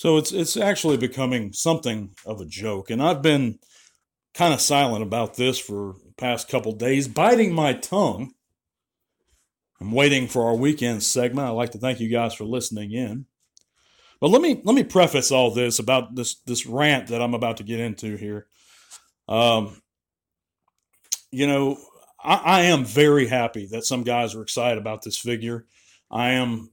So it's it's actually becoming something of a joke, and I've been kind of silent about this for past couple days, biting my tongue. I'm waiting for our weekend segment. I'd like to thank you guys for listening in. But let me let me preface all this about this this rant that I'm about to get into here. Um, you know, I, I am very happy that some guys are excited about this figure. I am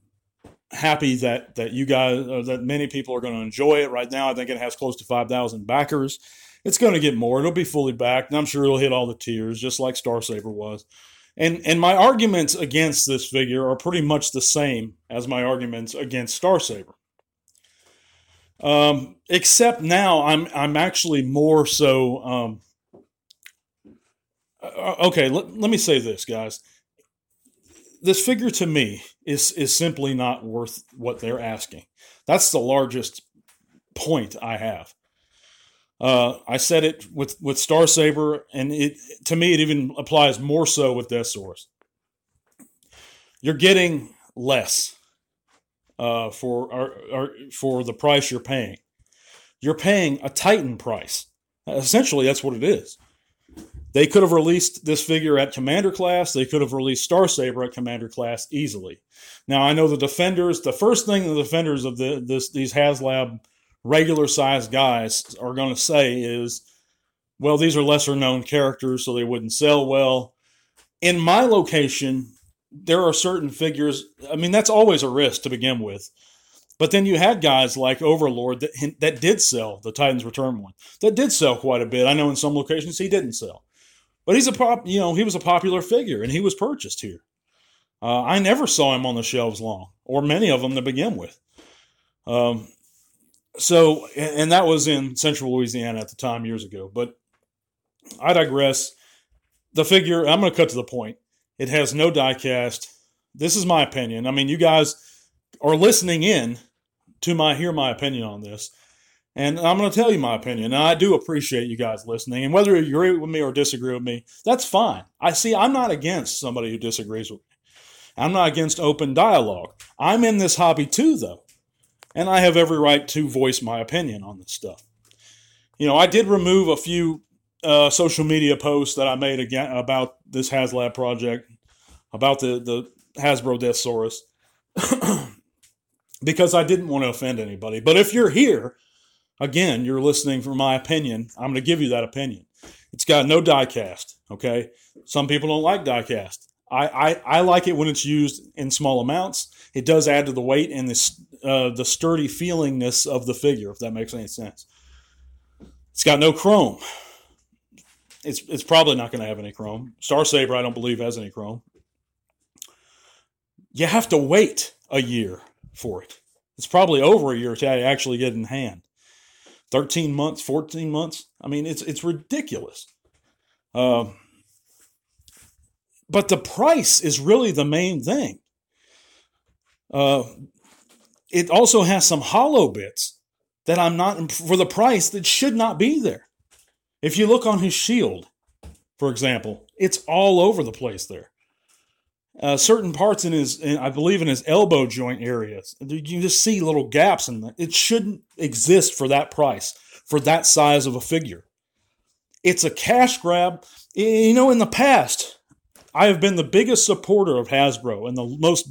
happy that that you guys uh, that many people are going to enjoy it. Right now i think it has close to 5000 backers. It's going to get more. It'll be fully backed and i'm sure it'll hit all the tiers just like star saber was. And and my arguments against this figure are pretty much the same as my arguments against star saber um, except now i'm i'm actually more so um, uh, okay let, let me say this guys this figure to me is is simply not worth what they're asking. That's the largest point I have. Uh, I said it with with Star Saber, and it to me it even applies more so with Deathsaurus. You're getting less uh, for or, or for the price you're paying. You're paying a Titan price. Essentially, that's what it is. They could have released this figure at Commander class. They could have released Star Saber at Commander class easily. Now I know the defenders. The first thing the defenders of the this these HasLab regular sized guys are going to say is, "Well, these are lesser known characters, so they wouldn't sell well." In my location, there are certain figures. I mean, that's always a risk to begin with. But then you had guys like Overlord that that did sell the Titans Return one. That did sell quite a bit. I know in some locations he didn't sell. But he's a pop, you know, he was a popular figure and he was purchased here. Uh, I never saw him on the shelves long, or many of them to begin with. Um, so, and that was in central Louisiana at the time years ago. But I digress. The figure, I'm going to cut to the point. It has no diecast. This is my opinion. I mean, you guys are listening in to my hear my opinion on this. And I'm going to tell you my opinion. And I do appreciate you guys listening. And whether you agree with me or disagree with me, that's fine. I see, I'm not against somebody who disagrees with me. I'm not against open dialogue. I'm in this hobby too, though. And I have every right to voice my opinion on this stuff. You know, I did remove a few uh, social media posts that I made again about this HasLab project, about the, the Hasbro Deathsaurus, because I didn't want to offend anybody. But if you're here, Again, you're listening for my opinion. I'm going to give you that opinion. It's got no diecast. Okay. Some people don't like diecast. I, I, I like it when it's used in small amounts. It does add to the weight and the, uh, the sturdy feelingness of the figure, if that makes any sense. It's got no chrome. It's, it's probably not going to have any chrome. Star Saber, I don't believe, has any chrome. You have to wait a year for it. It's probably over a year to actually get in hand. 13 months, 14 months. I mean, it's it's ridiculous. Um, but the price is really the main thing. Uh, it also has some hollow bits that I'm not for the price that should not be there. If you look on his shield, for example, it's all over the place there uh, certain parts in his, in, I believe, in his elbow joint areas. You just see little gaps that. It shouldn't exist for that price, for that size of a figure. It's a cash grab. You know, in the past, I have been the biggest supporter of Hasbro and the most,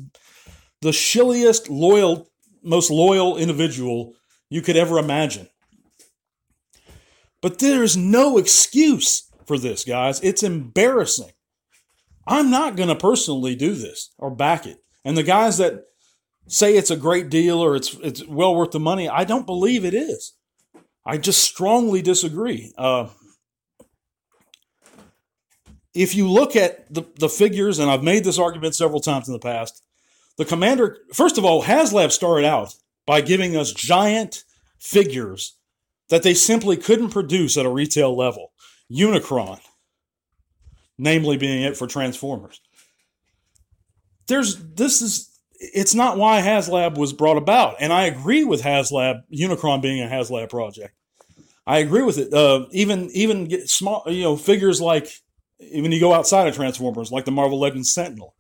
the shilliest, loyal, most loyal individual you could ever imagine. But there's no excuse for this, guys. It's embarrassing. I'm not going to personally do this or back it. And the guys that say it's a great deal or it's it's well worth the money, I don't believe it is. I just strongly disagree. Uh, if you look at the, the figures, and I've made this argument several times in the past, the commander, first of all, HasLab started out by giving us giant figures that they simply couldn't produce at a retail level. Unicron, namely being it for Transformers. There's this is it's not why HasLab was brought about, and I agree with HasLab Unicron being a HasLab project. I agree with it. Uh, even even small, you know, figures like when you go outside of Transformers, like the Marvel Legends Sentinel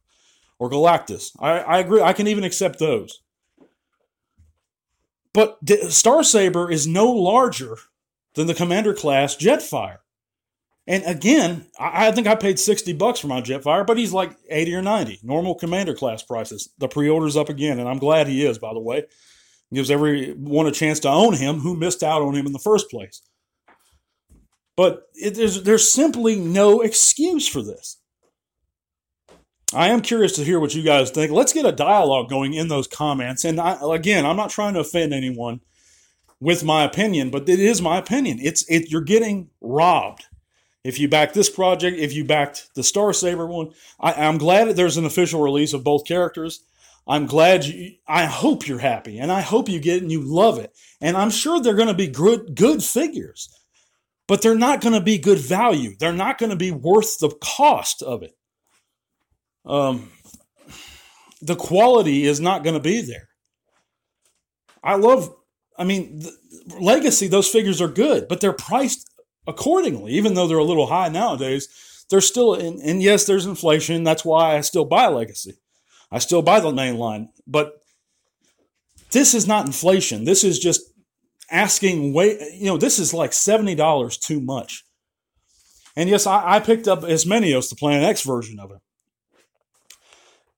or Galactus. I, I agree. I can even accept those. But Star Saber is no larger than the Commander class Jetfire. And again, I think I paid 60 bucks for my Jetfire, but he's like 80 or 90, normal Commander class prices. The pre order's up again, and I'm glad he is, by the way. Gives everyone a chance to own him who missed out on him in the first place. But it, there's, there's simply no excuse for this. I am curious to hear what you guys think. Let's get a dialogue going in those comments. And I, again, I'm not trying to offend anyone with my opinion, but it is my opinion. It's it you're getting robbed. If you back this project, if you backed the Star Saber one, I, am glad that there's an official release of both characters. I'm glad you. I hope you're happy, and I hope you get it and you love it. And I'm sure they're going to be good good figures, but they're not going to be good value. They're not going to be worth the cost of it um, the quality is not going to be there. I love, I mean, legacy, those figures are good, but they're priced accordingly, even though they're a little high nowadays. They're still, in, and yes, there's inflation. That's why I still buy legacy. I still buy the main line, but this is not inflation. This is just asking way, you know, this is like $70 too much. And yes, I, I picked up Ismenios, the Planet X version of it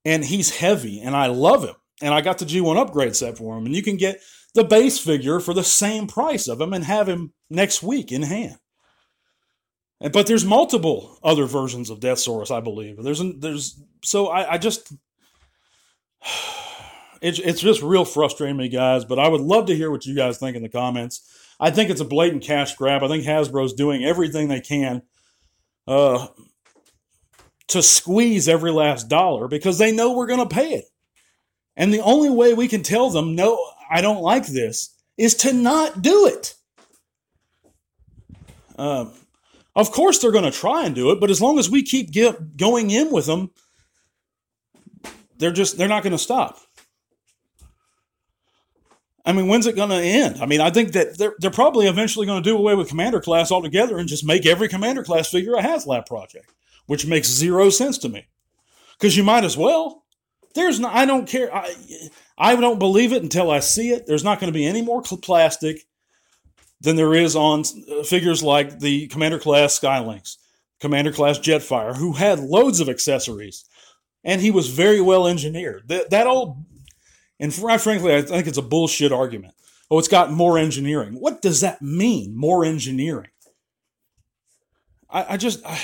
and he's heavy, and I love him. And I got the G1 upgrade set for him, and you can get the base figure for the same price of him and have him next week in hand. But there's multiple other versions of Deathsaurus, I believe. There's there's so I, I just it's it's just real frustrating me, guys. But I would love to hear what you guys think in the comments. I think it's a blatant cash grab. I think Hasbro's doing everything they can uh, to squeeze every last dollar because they know we're going to pay it. And the only way we can tell them, no, I don't like this, is to not do it. Um, of course, they're going to try and do it, but as long as we keep get, going in with them, they're just they're not going to stop. I mean, when's it going to end? I mean, I think that they're, they're probably eventually going to do away with Commander Class altogether and just make every Commander Class figure a HasLab project which makes zero sense to me. Because you might as well. There's no, I don't care. I, I don't believe it until I see it. There's not going to be any more plastic than there is on uh, figures like the Commander class Skylynx, Commander class Jetfire, who had loads of accessories, and he was very well engineered. That, that old, and frankly, I think it's a bullshit argument. Oh, it's got more engineering. What does that mean? More engineering? I, I just. I,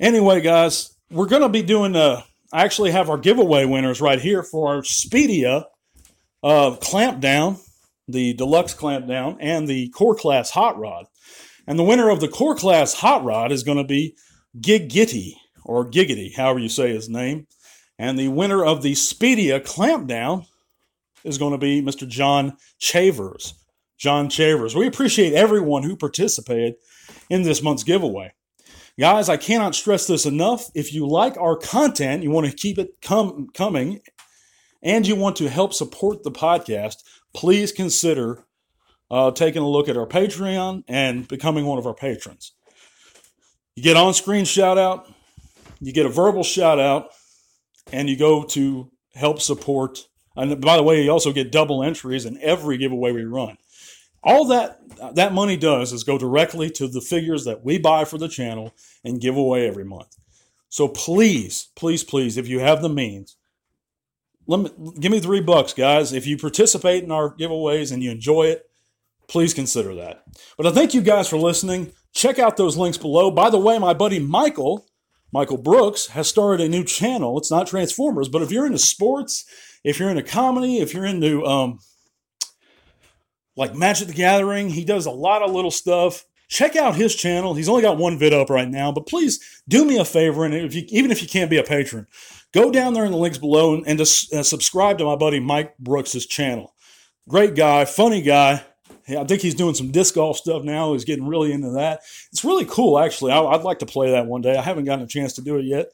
Anyway, guys, we're to be doing uh, I actually have our giveaway winners right here for our Speedia uh, clamp down, the deluxe clampdown, and the core class hot rod. And the winner of the core class hot rod is going to be Gigitty or Giggity, however you say his name. And the winner of the Speedia clampdown is going to be Mr. John Chavers. John Chavers. We appreciate everyone who participated in this month's giveaway. Guys, I cannot stress this enough. If you like our content, you want to keep it com- coming, and you want to help support the podcast, please consider uh, taking a look at our Patreon and becoming one of our patrons. You get on screen shout out, you get a verbal shout out, and you go to help support. And by the way, you also get double entries in every giveaway we run all that that money does is go directly to the figures that we buy for the channel and give away every month. So please, please, please, if you have the means, let me give me three bucks, guys. If you participate in our giveaways and you enjoy it, please consider that. But I thank you guys for listening. Check out those links below. By the way, my buddy Michael, Michael Brooks, has started a new channel. It's not Transformers, but if you're into sports, if you're into comedy, if you're into um, like Magic the Gathering. He does a lot of little stuff. Check out his channel. He's only got one vid up right now, but please do me a favor, and if you, even if you can't be a patron, go down there in the links below and, and just uh, subscribe to my buddy Mike Brooks's channel. Great guy, funny guy. I think he's doing some disc golf stuff now. He's getting really into that. It's really cool, actually. I, I'd like to play that one day. I haven't gotten a chance to do it yet.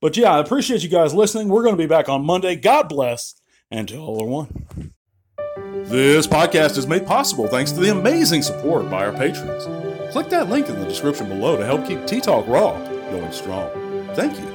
But yeah, I appreciate you guys listening. We're going to be back on Monday. God bless, and to all are one. This podcast is made possible thanks to the amazing support by our patrons. Click that link in the description below to help keep Tea Talk Raw going strong. Thank you.